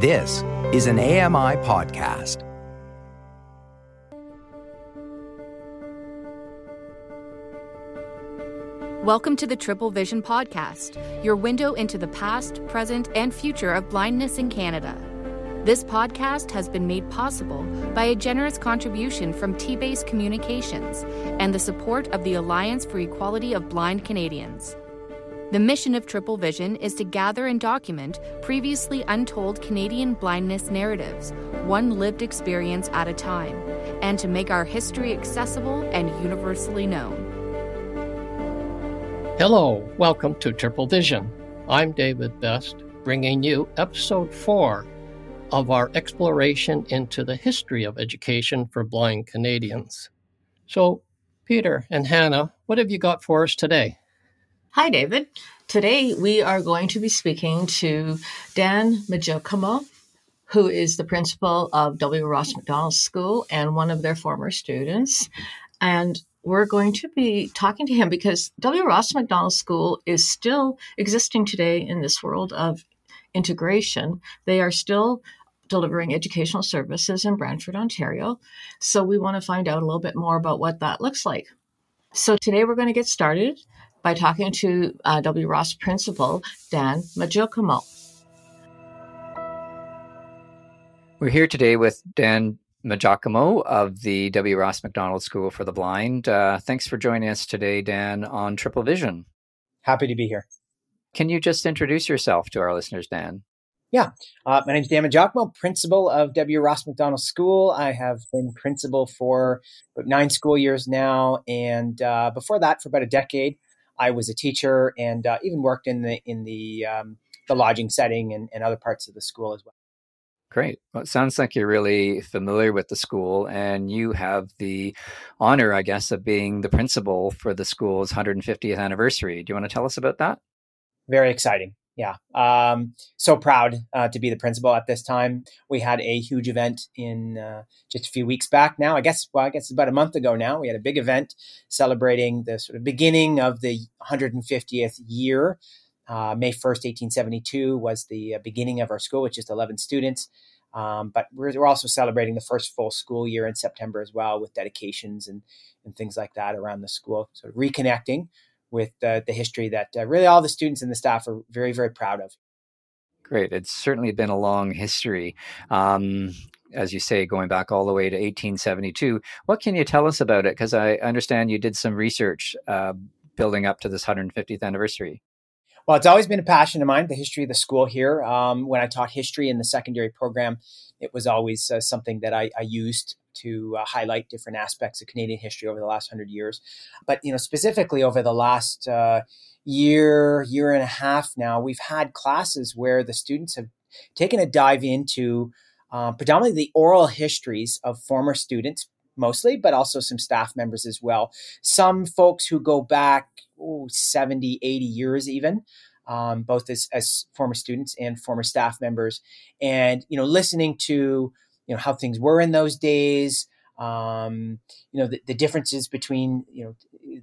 This is an AMI podcast. Welcome to the Triple Vision Podcast, your window into the past, present, and future of blindness in Canada. This podcast has been made possible by a generous contribution from T Base Communications and the support of the Alliance for Equality of Blind Canadians. The mission of Triple Vision is to gather and document previously untold Canadian blindness narratives, one lived experience at a time, and to make our history accessible and universally known. Hello, welcome to Triple Vision. I'm David Best, bringing you episode four of our exploration into the history of education for blind Canadians. So, Peter and Hannah, what have you got for us today? Hi, David. Today we are going to be speaking to Dan Maggiacomo, who is the principal of W. Ross Macdonald School and one of their former students. And we're going to be talking to him because W. Ross Macdonald School is still existing today in this world of integration. They are still delivering educational services in Brantford, Ontario. So we want to find out a little bit more about what that looks like. So today we're going to get started by talking to uh, W. Ross principal Dan Maggiacomo. We're here today with Dan Maggiacomo of the W. Ross Macdonald School for the Blind. Uh, thanks for joining us today, Dan, on Triple Vision. Happy to be here. Can you just introduce yourself to our listeners, Dan? Yeah, uh, my name is Dan Maggiacomo, principal of W. Ross Macdonald School. I have been principal for about nine school years now, and uh, before that, for about a decade, I was a teacher and uh, even worked in the in the um, the lodging setting and, and other parts of the school as well. Great. Well, it sounds like you're really familiar with the school, and you have the honor, I guess, of being the principal for the school's 150th anniversary. Do you want to tell us about that? Very exciting. Yeah. Um, so proud uh, to be the principal at this time. We had a huge event in uh, just a few weeks back now. I guess, well, I guess about a month ago now. We had a big event celebrating the sort of beginning of the 150th year. Uh, May 1st, 1872 was the uh, beginning of our school with just 11 students. Um, but we're, we're, also celebrating the first full school year in September as well with dedications and, and things like that around the school. So reconnecting with uh, the history that uh, really all the students and the staff are very, very proud of. Great. It's certainly been a long history. Um, as you say, going back all the way to 1872. What can you tell us about it? Because I understand you did some research uh, building up to this 150th anniversary. Well, it's always been a passion of mine, the history of the school here. Um, when I taught history in the secondary program, it was always uh, something that I, I used to uh, highlight different aspects of Canadian history over the last hundred years. But you know, specifically over the last uh, year, year and a half now, we've had classes where the students have taken a dive into uh, predominantly the oral histories of former students, mostly, but also some staff members as well. Some folks who go back ooh, 70, 80 years even. Um, both as, as former students and former staff members, and you know, listening to you know how things were in those days um, you know the, the, differences between you know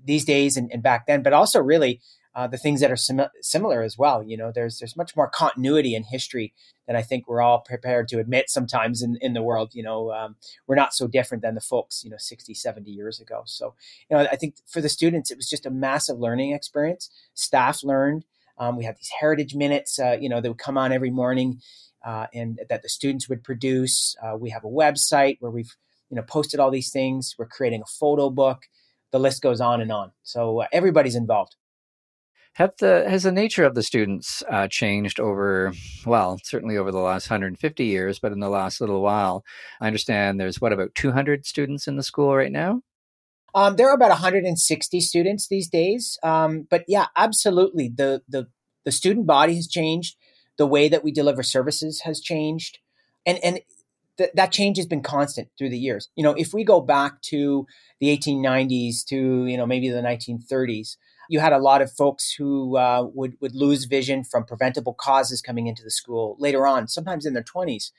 these days and, and back then but also really uh, the things that are sim- similar as well you know there's there's much more continuity in history than i think we're all prepared to admit sometimes in, in the world you know um, we're not so different than the folks you know 60 70 years ago so you know i think for the students it was just a massive learning experience staff learned um, we had these heritage minutes uh, you know that would come on every morning uh, and that the students would produce. Uh, we have a website where we've you know posted all these things. We're creating a photo book. The list goes on and on. So uh, everybody's involved. Have the has the nature of the students uh, changed over well certainly over the last 150 years, but in the last little while, I understand there's what about 200 students in the school right now. Um, there are about 160 students these days, um, but yeah, absolutely. the the The student body has changed. The way that we deliver services has changed. And and th- that change has been constant through the years. You know if we go back to the 1890s to you know maybe the 1930s you had a lot of folks who uh, would would lose vision from preventable causes coming into the school later on sometimes in their 20s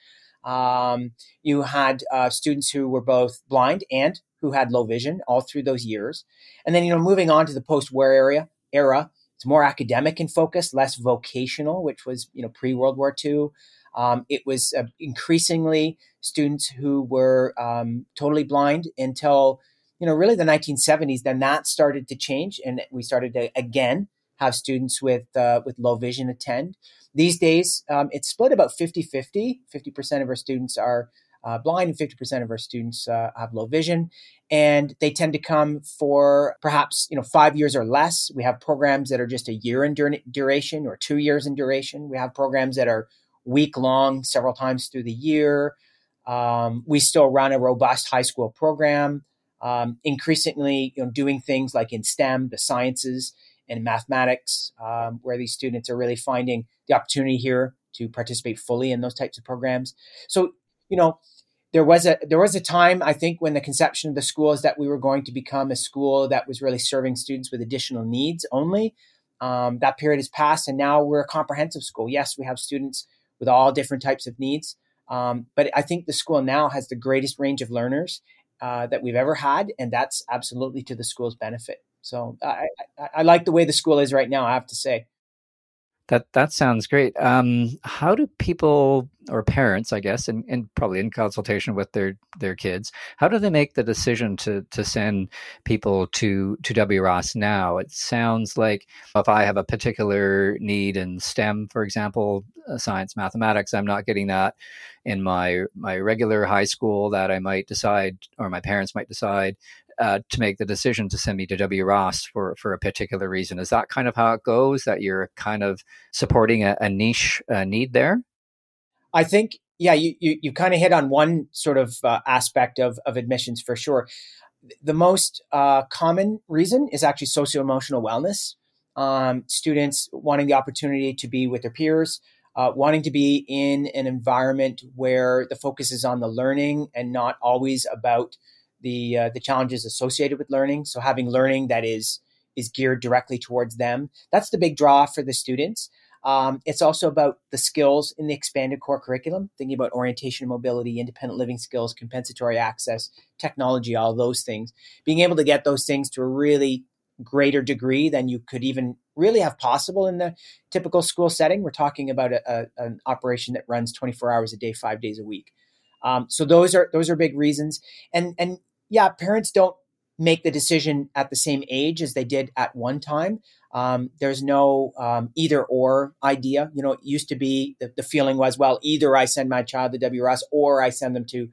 um, you had uh, students who were both blind and who had low vision all through those years and then you know moving on to the post-war area era it's more academic in focus, less vocational, which was you know pre World War II. Um, it was uh, increasingly students who were um, totally blind until you know really the 1970s. Then that started to change, and we started to again have students with uh, with low vision attend. These days, um, it's split about 50-50. 50% of our students are uh, blind, and 50% of our students uh, have low vision. And they tend to come for perhaps you know five years or less. We have programs that are just a year in dur- duration or two years in duration. We have programs that are week long, several times through the year. Um, we still run a robust high school program. Um, increasingly, you know, doing things like in STEM, the sciences, and mathematics, um, where these students are really finding the opportunity here to participate fully in those types of programs. So, you know, there was a there was a time I think when the conception of the school is that we were going to become a school that was really serving students with additional needs only. Um, that period has passed, and now we're a comprehensive school. Yes, we have students with all different types of needs, um, but I think the school now has the greatest range of learners uh, that we've ever had, and that's absolutely to the school's benefit. So I, I, I like the way the school is right now. I have to say. That that sounds great. Um, how do people or parents, I guess, and, and probably in consultation with their their kids, how do they make the decision to to send people to to W Ross now? It sounds like if I have a particular need in STEM, for example, uh, science, mathematics, I'm not getting that in my my regular high school. That I might decide, or my parents might decide uh, to make the decision to send me to W. Ross for, for a particular reason. Is that kind of how it goes? That you're kind of supporting a, a niche uh, need there? I think, yeah, you, you, you kind of hit on one sort of uh, aspect of, of admissions for sure. The most uh, common reason is actually socio emotional wellness. Um, students wanting the opportunity to be with their peers, uh, wanting to be in an environment where the focus is on the learning and not always about the uh, the challenges associated with learning. So having learning that is is geared directly towards them. That's the big draw for the students. Um, it's also about the skills in the expanded core curriculum, thinking about orientation, and mobility, independent living skills, compensatory access, technology, all those things. Being able to get those things to a really greater degree than you could even really have possible in the typical school setting. We're talking about a, a, an operation that runs 24 hours a day, five days a week. Um, so those are those are big reasons. And and yeah, parents don't make the decision at the same age as they did at one time. Um, there's no um, either or idea. You know, it used to be the, the, feeling was, well, either I send my child to WRS or I send them to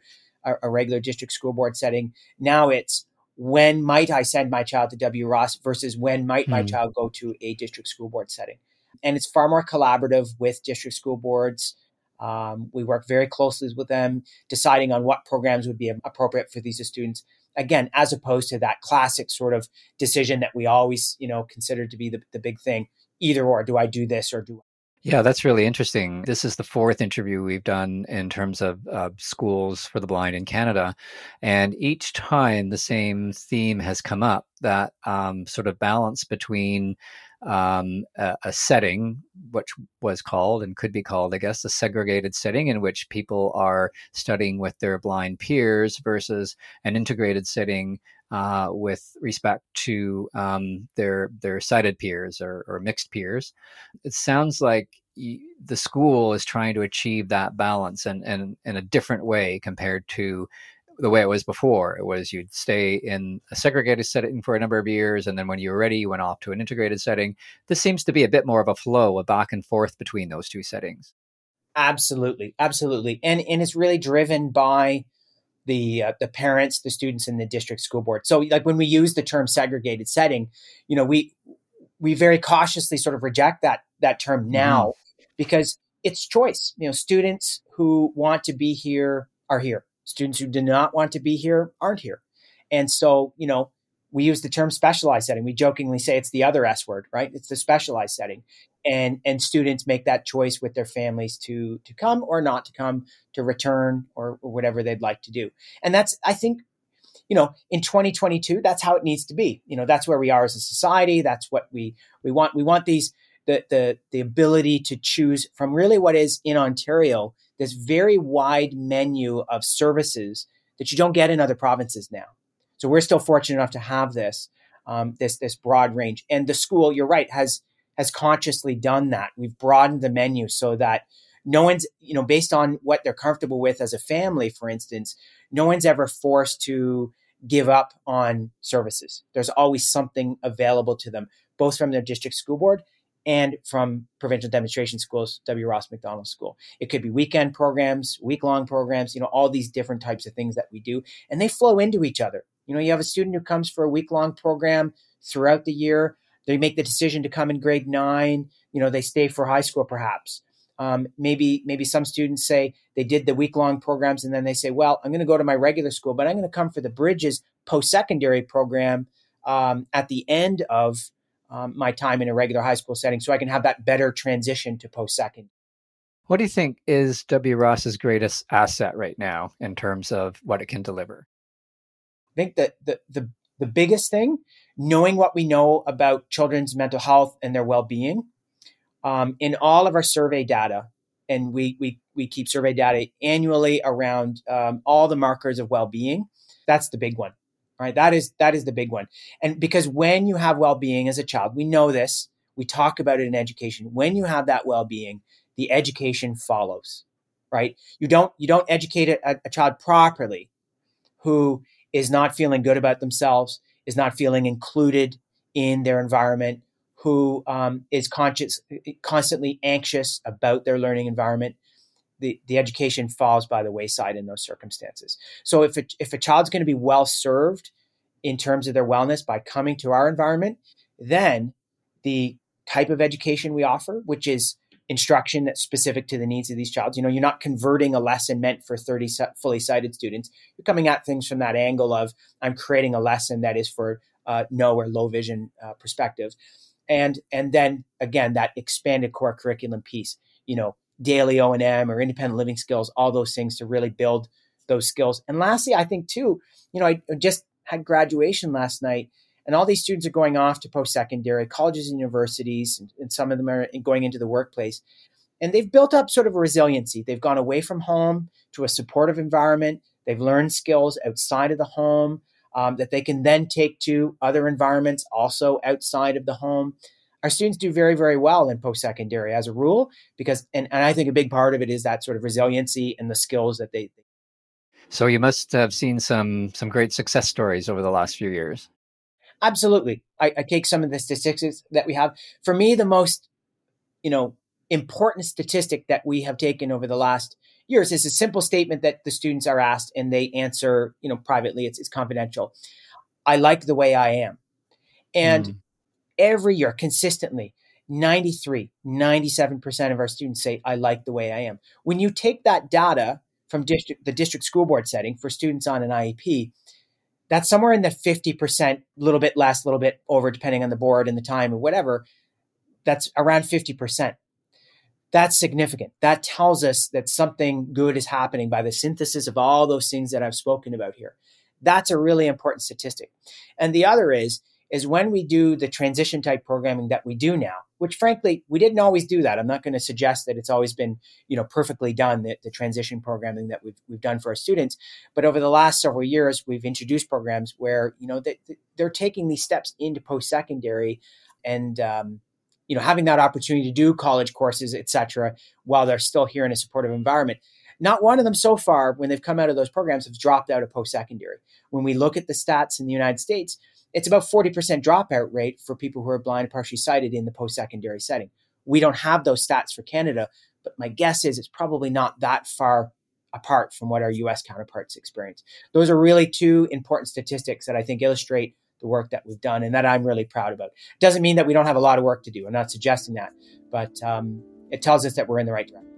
a, a, regular district school board setting. Now it's when might I send my child to WRS versus when might my hmm. child go to a district school board setting. And it's far more collaborative with district school boards. Um, we work very closely with them, deciding on what programs would be appropriate for these students. Again, as opposed to that classic sort of decision that we always, you know, consider to be the, the big thing: either or. Do I do this or do? Yeah, that's really interesting. This is the fourth interview we've done in terms of uh, schools for the blind in Canada. And each time the same theme has come up that um, sort of balance between um, a, a, setting, which was called and could be called, I guess, a segregated setting in which people are studying with their blind peers versus an integrated setting uh, with respect to um, their their sighted peers or, or, mixed peers. It sounds like the school is trying to achieve that balance and, and in a different way compared to the way it was before. It was you'd stay in a segregated setting for a number of years, and then when you were ready, you went off to an integrated setting. This seems to be a bit more of a flow, a back and forth between those two settings. Absolutely, absolutely, and and it's really driven by the uh, the parents, the students, and the district school board. So, like when we use the term segregated setting, you know, we we very cautiously sort of reject that that term mm-hmm. now mm-hmm. because it's choice. You know, students who want to be here are here Students who do not want to be here aren't here. And so, you know, we use the term specialized setting. We jokingly say it's the other S word, right? It's the specialized setting. And and students make that choice with their families to to come or not to come, to return or, or whatever they'd like to do. And that's I think you know in 2022 that's how it needs to be you know that's where we are as a society that's what we we want we want these the the the ability to choose from really what is in Ontario this very wide menu of services that you don't get in other provinces now. So we're still fortunate enough to have this um, this this broad range. And the school, you're right, has has consciously done that. We've broadened the menu so that no one's, you know, based on what they're comfortable with as a family, for instance, no one's ever forced to give up on services. There's always something available to them, both from their district school board and from provincial demonstration schools, W. Ross Macdonald School. It could be weekend programs, week long programs, you know, all these different types of things that we do, and they flow into each other. You know, you have a student who comes for a week long program throughout the year. They make the decision to come in grade nine. You know, they stay for high school perhaps. Um, maybe maybe some students say they did the week long programs and then they say, well, I'm going to go to my regular school, but I'm going to come for the Bridges post secondary program um, at the end of um, my time in a regular high school setting, so I can have that better transition to post second. What do you think is W. Ross's greatest asset right now in terms of what it can deliver? I think that the, the the biggest thing, knowing what we know about children's mental health and their well being, um, in all of our survey data, and we we we keep survey data annually around um, all the markers of well being. That's the big one, right? That is that is the big one, and because when you have well being as a child, we know this. We talk about it in education. When you have that well being, the education follows, right? You don't you don't educate a, a child properly who is not feeling good about themselves, is not feeling included in their environment, who um, is conscious, constantly anxious about their learning environment, the, the education falls by the wayside in those circumstances. So if a, if a child's going to be well served in terms of their wellness by coming to our environment, then the type of education we offer, which is instruction that's specific to the needs of these child. You know, you're not converting a lesson meant for 30 fully sighted students. You're coming at things from that angle of I'm creating a lesson that is for uh, no or low vision uh, perspective and and then again that expanded core curriculum piece you know daily o&m or independent living skills all those things to really build those skills and lastly i think too you know i just had graduation last night and all these students are going off to post-secondary colleges and universities and, and some of them are going into the workplace and they've built up sort of a resiliency they've gone away from home to a supportive environment they've learned skills outside of the home um, that they can then take to other environments also outside of the home. Our students do very, very well in post secondary as a rule, because, and, and I think a big part of it is that sort of resiliency and the skills that they. So you must have seen some some great success stories over the last few years. Absolutely, I, I take some of the statistics that we have. For me, the most, you know, important statistic that we have taken over the last years is a simple statement that the students are asked and they answer, you know, privately. It's, it's confidential. I like the way I am. And mm. every year, consistently, 93, 97% of our students say, I like the way I am. When you take that data from district, the district school board setting for students on an IEP, that's somewhere in the 50%, a little bit less, a little bit over, depending on the board and the time or whatever. That's around 50% that's significant. That tells us that something good is happening by the synthesis of all those things that I've spoken about here. That's a really important statistic. And the other is is when we do the transition type programming that we do now, which frankly we didn't always do that. I'm not going to suggest that it's always been you know perfectly done the, the transition programming that we've we've done for our students. But over the last several years, we've introduced programs where you know they, they're taking these steps into post secondary and um, you know having that opportunity to do college courses etc while they're still here in a supportive environment not one of them so far when they've come out of those programs have dropped out of post-secondary when we look at the stats in the united states it's about 40% dropout rate for people who are blind partially sighted in the post-secondary setting we don't have those stats for canada but my guess is it's probably not that far apart from what our us counterparts experience those are really two important statistics that i think illustrate the work that we've done and that I'm really proud about. Doesn't mean that we don't have a lot of work to do. I'm not suggesting that, but um, it tells us that we're in the right direction.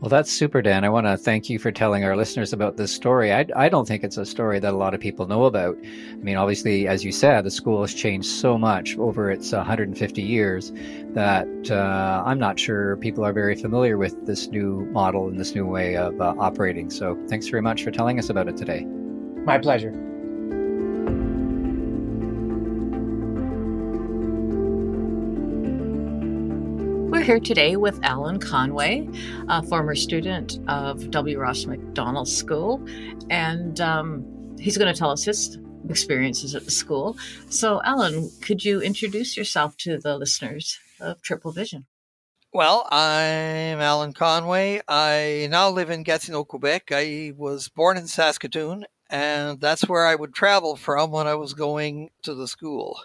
Well, that's super, Dan. I want to thank you for telling our listeners about this story. I, I don't think it's a story that a lot of people know about. I mean, obviously, as you said, the school has changed so much over its 150 years that uh, I'm not sure people are very familiar with this new model and this new way of uh, operating. So, thanks very much for telling us about it today. My pleasure. Here today with Alan Conway, a former student of W. Ross Macdonald School, and um, he's going to tell us his experiences at the school. So, Alan, could you introduce yourself to the listeners? of Triple Vision? Well, I'm Alan Conway. I now live in Gatineau, Quebec. I was born in Saskatoon, and that's where I would travel from when I was going to the school.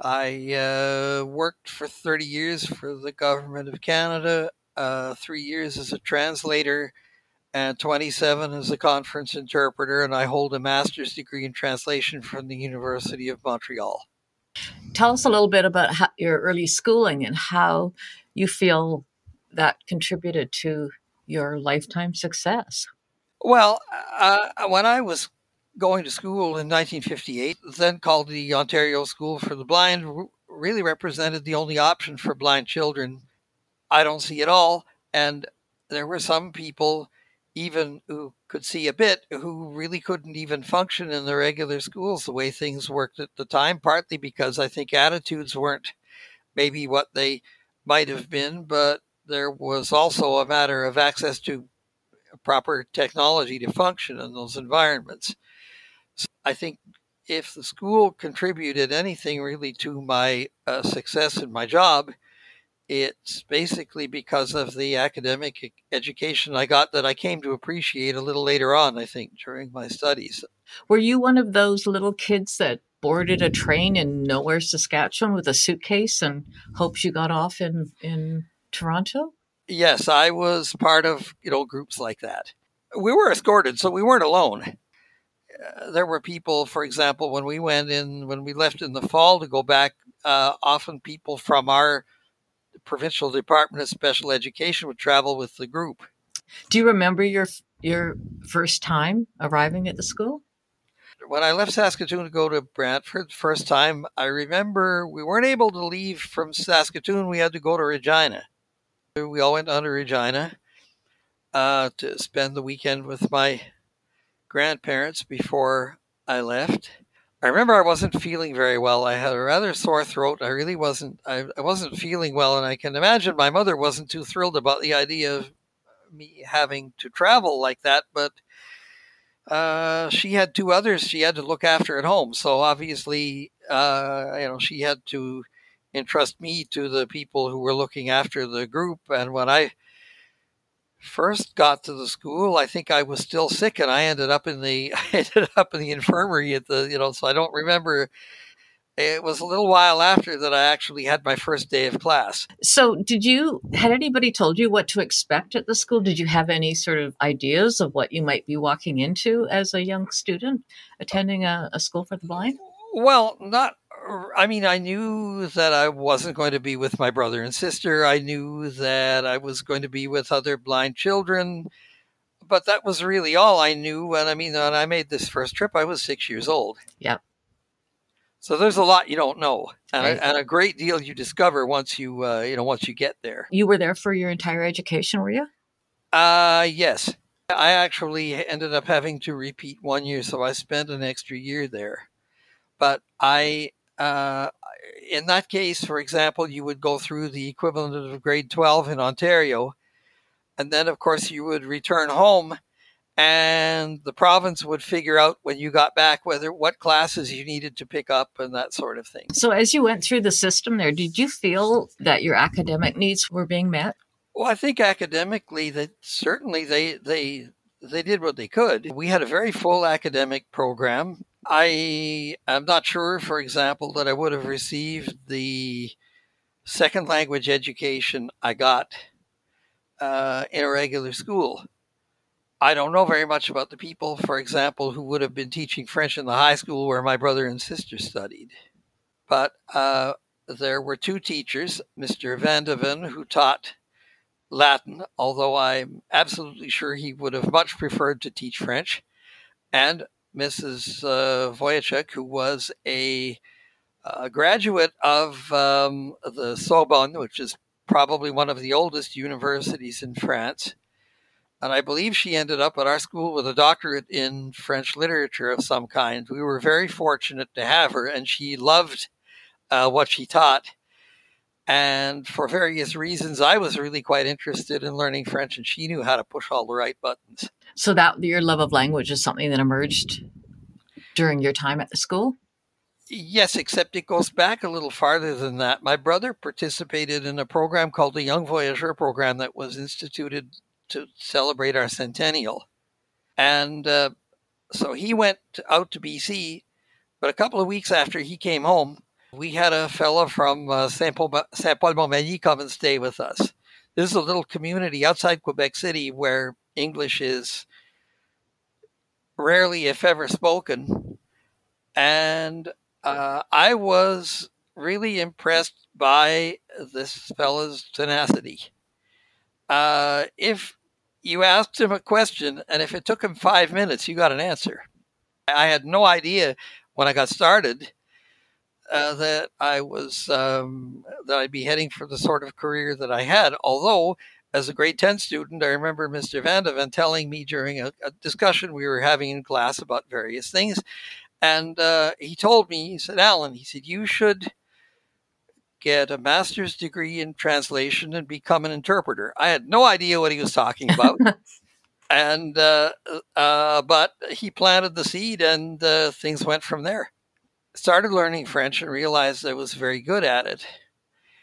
I uh, worked for 30 years for the Government of Canada, uh, three years as a translator, and 27 as a conference interpreter, and I hold a master's degree in translation from the University of Montreal. Tell us a little bit about how, your early schooling and how you feel that contributed to your lifetime success. Well, uh, when I was going to school in 1958, then called the Ontario School for the Blind, really represented the only option for blind children. I don't see at all. And there were some people, even who could see a bit, who really couldn't even function in the regular schools the way things worked at the time, partly because I think attitudes weren't maybe what they might have been, but there was also a matter of access to proper technology to function in those environments. I think if the school contributed anything really to my uh, success in my job, it's basically because of the academic education I got that I came to appreciate a little later on, I think, during my studies. Were you one of those little kids that boarded a train in nowhere, Saskatchewan with a suitcase and hopes you got off in, in Toronto? Yes, I was part of, you know, groups like that. We were escorted, so we weren't alone there were people, for example, when we went in, when we left in the fall to go back, uh, often people from our provincial department of special education would travel with the group. Do you remember your your first time arriving at the school? When I left Saskatoon to go to Brantford first time, I remember we weren't able to leave from Saskatoon. We had to go to Regina. We all went on to Regina uh, to spend the weekend with my grandparents before I left. I remember I wasn't feeling very well. I had a rather sore throat. I really wasn't. I, I wasn't feeling well, and I can imagine my mother wasn't too thrilled about the idea of me having to travel like that. But uh, she had two others she had to look after at home, so obviously, uh, you know, she had to entrust me to the people who were looking after the group. And when I first got to the school, I think I was still sick, and I ended up in the I ended up in the infirmary at the you know. So I don't remember. It was a little while after that I actually had my first day of class. So, did you had anybody told you what to expect at the school? Did you have any sort of ideas of what you might be walking into as a young student attending a, a school for the blind? Well, not I mean, I knew that I wasn't going to be with my brother and sister. I knew that I was going to be with other blind children, but that was really all I knew. And I mean, when I made this first trip, I was six years old. Yeah. So there's a lot you don't know, and, right. a, and a great deal you discover once you, uh, you know, once you get there. You were there for your entire education, were you? Uh, yes. I actually ended up having to repeat one year, so I spent an extra year there. But I uh, in that case, for example, you would go through the equivalent of grade 12 in Ontario. And then, of course, you would return home and the province would figure out when you got back whether what classes you needed to pick up and that sort of thing. So as you went through the system there, did you feel that your academic needs were being met? Well, I think academically that certainly they they they did what they could. We had a very full academic program. I am not sure, for example, that I would have received the second language education I got uh, in a regular school. I don't know very much about the people, for example, who would have been teaching French in the high school where my brother and sister studied. But uh, there were two teachers, Mr. Vandeven, who taught Latin, although I'm absolutely sure he would have much preferred to teach French, and Mrs. Uh, who was a, a graduate of um, the Sorbonne, which is probably one of the oldest universities in France. And I believe she ended up at our school with a doctorate in French literature of some kind. We were very fortunate to have her, and she loved uh, what she taught. And for various reasons, I was really quite interested in learning French, and she knew how to push all the right buttons. So that your love of language is something that emerged during your time at the school? Yes, except it goes back a little farther than that. My brother participated in a program called the Young Voyageur program that was instituted to celebrate our centennial. And uh, so he went out to BC, but a couple of weeks after he came home, we had a fellow from uh, Saint Paul, Saint Paul Montmagny come and stay with us. This is a little community outside Quebec City where English is rarely, if ever, spoken. And uh, I was really impressed by this fellow's tenacity. Uh, if you asked him a question, and if it took him five minutes, you got an answer. I had no idea when I got started uh, that I was um, that I'd be heading for the sort of career that I had. Although, as a grade ten student, I remember Mr. Vandeven telling me during a, a, discussion we were having in class about various things, and uh, he told me, he said, "Alan," he said, "you should." Get a master's degree in translation and become an interpreter. I had no idea what he was talking about. and uh, uh, but he planted the seed, and uh, things went from there started learning French and realized I was very good at it.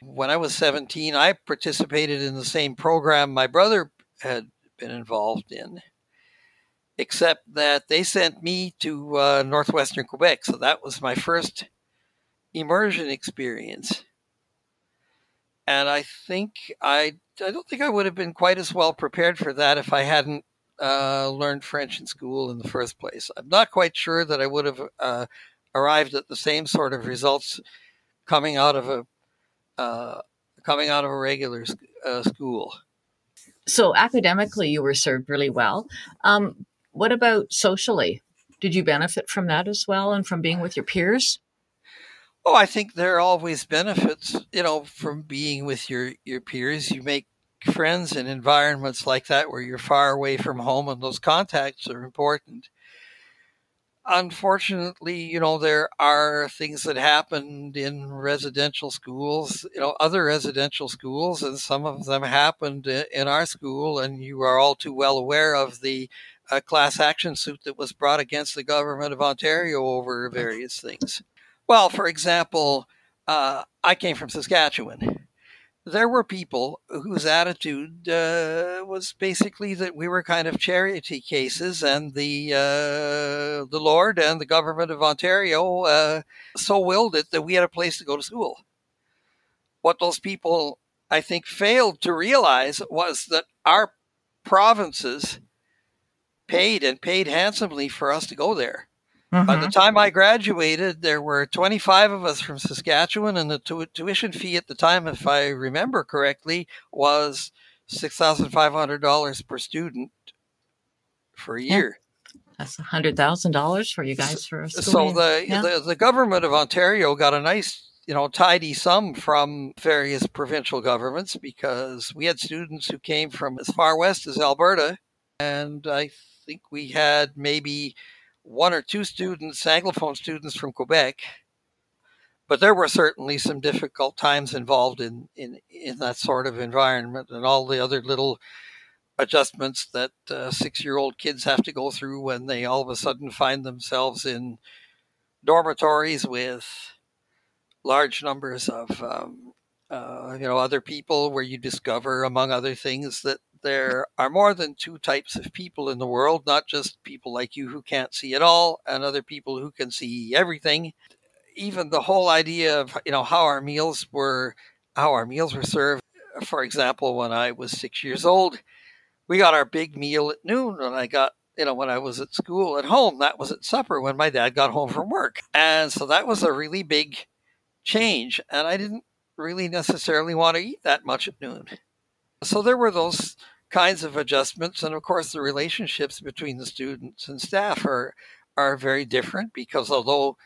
When I was 17, I participated in the same program my brother had been involved in, except that they sent me to uh, northwestern Quebec. So that was my first immersion experience. And I think I, I don't think I would have been quite as well prepared for that if I hadn't uh, learned French in school in the first place. I'm not quite sure that I would have uh, arrived at the same sort of results coming out of a uh, coming out of a regular uh, school. So academically, you were served really well. Um, what about socially? Did you benefit from that as well, and from being with your peers? Oh, I think there are always benefits, you know, from being with your your peers. You make friends in environments like that where you're far away from home, and those contacts are important unfortunately, you know, there are things that happened in residential schools, you know, other residential schools, and some of them happened in our school. And you are all too well aware of the uh, class action suit that was brought against the government of Ontario over various things. Well, for example, uh, I came from Saskatchewan there were people whose attitude uh, was basically that we were kind of charity cases, and the uh, the Lord and the government of Ontario uh, so willed it that we had a place to go to school. What those people, I think, failed to realize was that our provinces paid and paid handsomely for us to go there. Mm-hmm. By the mm-hmm. time I graduated, there were 25 of us from Saskatchewan, and the tu- tuition fee at the time, if I remember correctly, was $6,500 per student for a year. That's $100,000 for you guys for a school. So the, yeah. the, the government of Ontario got a nice you know, tidy sum from various provincial governments because we had students who came from as far west as Alberta. And I think we had maybe one or two students, Anglophone students from Quebec, but there were certainly some difficult times involved in, in, in that sort of environment and all the other little adjustments that uh, six year old kids have to go through when they all of a sudden find themselves in dormitories with large numbers of um, uh, you know other people where you discover among other things that there are more than two types of people in the world, not just people like you who can't see at all and other people who can see everything. Even the whole idea of, you know, how our meals were, how our meals were served. For example, when I was six years old, we got our big meal at noon and I got you know, when I was at school at home, that was at supper when my dad got home from work. And so that was a really big change. And I didn't really necessarily want to eat that much at noon. So there were those kinds of adjustments. And of course, the relationships between the students and staff are, are very different because although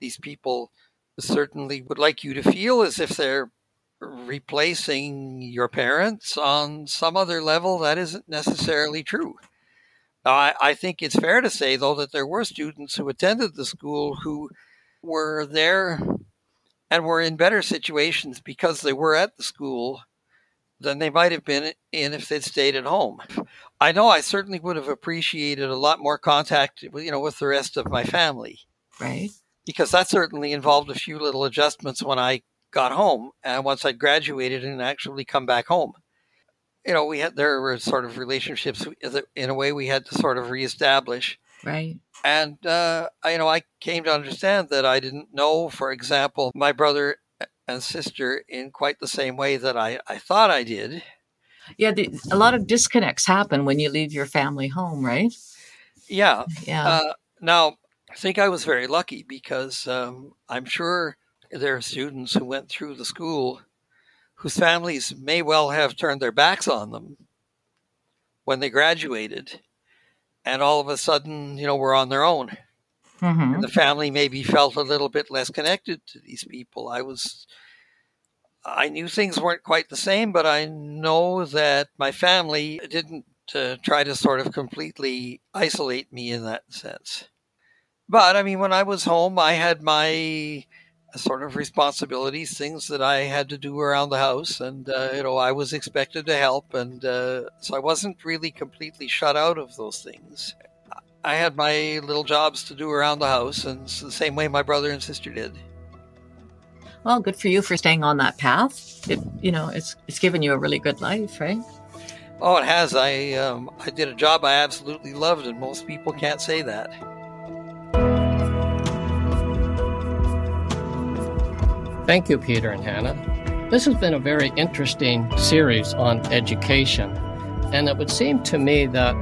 these people certainly would like you to feel as if they're replacing your parents on some other level, that isn't necessarily true. I, I think it's fair to say, though, that there were students who attended the school who were there and were in better situations because they were at the school than they might have been in if they'd stayed at home. I know I certainly would have appreciated a lot more contact, you know, with the rest of my family. Right. because that certainly involved a few little adjustments when I got home and once I'd graduated and actually come back home. You know, we had there were sort of relationships in a way we had to sort of reestablish. Right. And uh, I, you know, I came to understand that I didn't know, for example, my brother and sister in quite the same way that I, I thought I did. Yeah, the, a lot of disconnects happen when you leave your family home, right? Yeah. Yeah. Uh, now, I think I was very lucky because um, I'm sure there are students who went through the school whose families may well have turned their backs on them when they graduated, and all of a sudden, you know, were on their own. Mm-hmm. The family maybe felt a little bit less connected to these people. I was, I knew things weren't quite the same, but I know that my family didn't uh, try to sort of completely isolate me in that sense. But I mean, when I was home, I had my sort of responsibilities, things that I had to do around the house, and uh, you know, I was expected to help, and uh, so I wasn't really completely shut out of those things. I had my little jobs to do around the house, and it's the same way my brother and sister did. Well, good for you for staying on that path. It, you know, it's it's given you a really good life, right? Oh, it has. I um, I did a job I absolutely loved, and most people can't say that. Thank you, Peter and Hannah. This has been a very interesting series on education, and it would seem to me that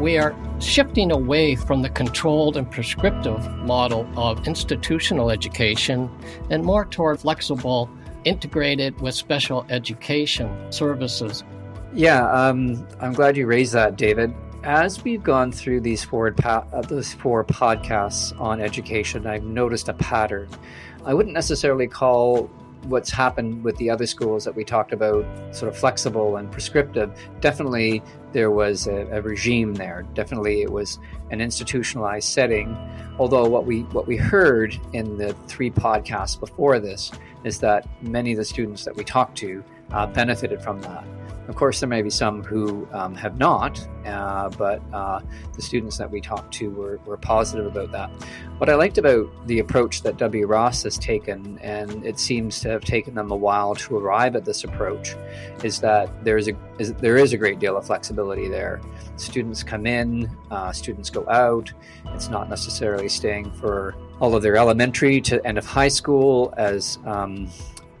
we are shifting away from the controlled and prescriptive model of institutional education and more toward flexible, integrated with special education services. Yeah, um, I'm glad you raised that, David. As we've gone through these four, pa- uh, these four podcasts on education, I've noticed a pattern. I wouldn't necessarily call what's happened with the other schools that we talked about sort of flexible and prescriptive. Definitely there was a, a, regime there. Definitely it was an institutionalized setting. Although what we what we heard in the three podcasts before this is that many of the students that we talked to uh, benefited from that. Of course, there may be some who um, have not, uh, but uh, the students that we talked to were, were positive about that. What I liked about the approach that W. Ross has taken, and it seems to have taken them a while to arrive at this approach, is that there is a is, there is a great deal of flexibility there. Students come in, uh, students go out. It's not necessarily staying for all of their elementary to end of high school as um,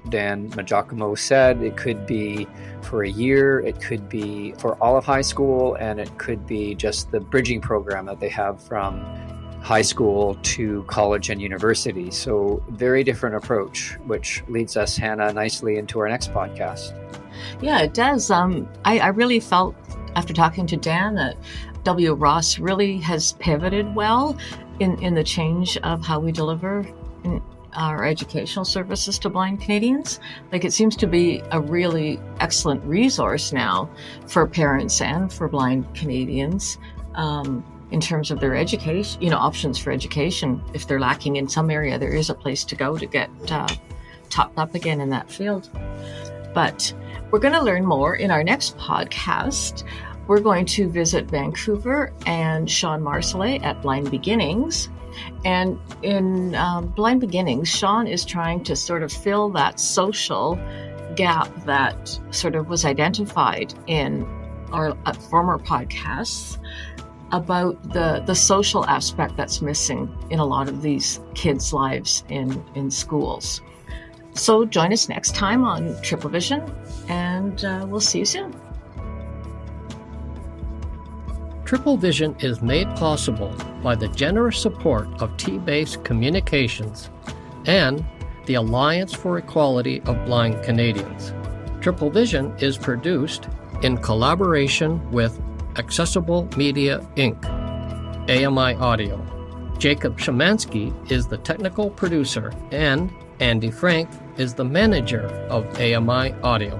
Dan Maggiacomo said. It could be for a year, it could be for all of high school, and it could be just the bridging program that they have from high school to college and university. So, very different approach, which leads us, Hannah, nicely into our next podcast. Yeah, it does. Um, I, I really felt after talking to Dan that W. Ross really has pivoted well in, in the change of how we deliver our educational services to blind Canadians. Like it seems to be a really excellent resource now for parents and for blind Canadians um, in terms of their education, you know, options for education. If they're lacking in some area, there is a place to go to get uh, topped up again in that field. But we're going to learn more in our next podcast. We're going to visit Vancouver and Sean Marsolais at Blind Beginnings and in um, Blind Beginnings, Sean is trying to sort of fill that social gap that sort of was identified in our uh, former podcasts about the, the social aspect that's missing in a lot of these kids' lives in, in schools. So join us next time on Triple Vision, and uh, we'll see you soon. Triple Vision is made possible by the generous support of T Base Communications and the Alliance for Equality of Blind Canadians. Triple Vision is produced in collaboration with Accessible Media Inc., AMI Audio. Jacob Shemansky is the technical producer, and Andy Frank is the manager of AMI Audio.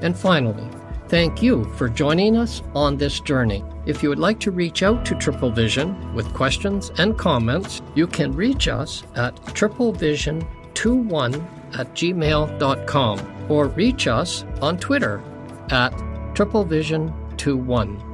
And finally, thank you for joining us on this journey. If you would like to reach out to Triple Vision with questions and comments, you can reach us at triplevision21 at gmail.com or reach us on Twitter at triplevision21.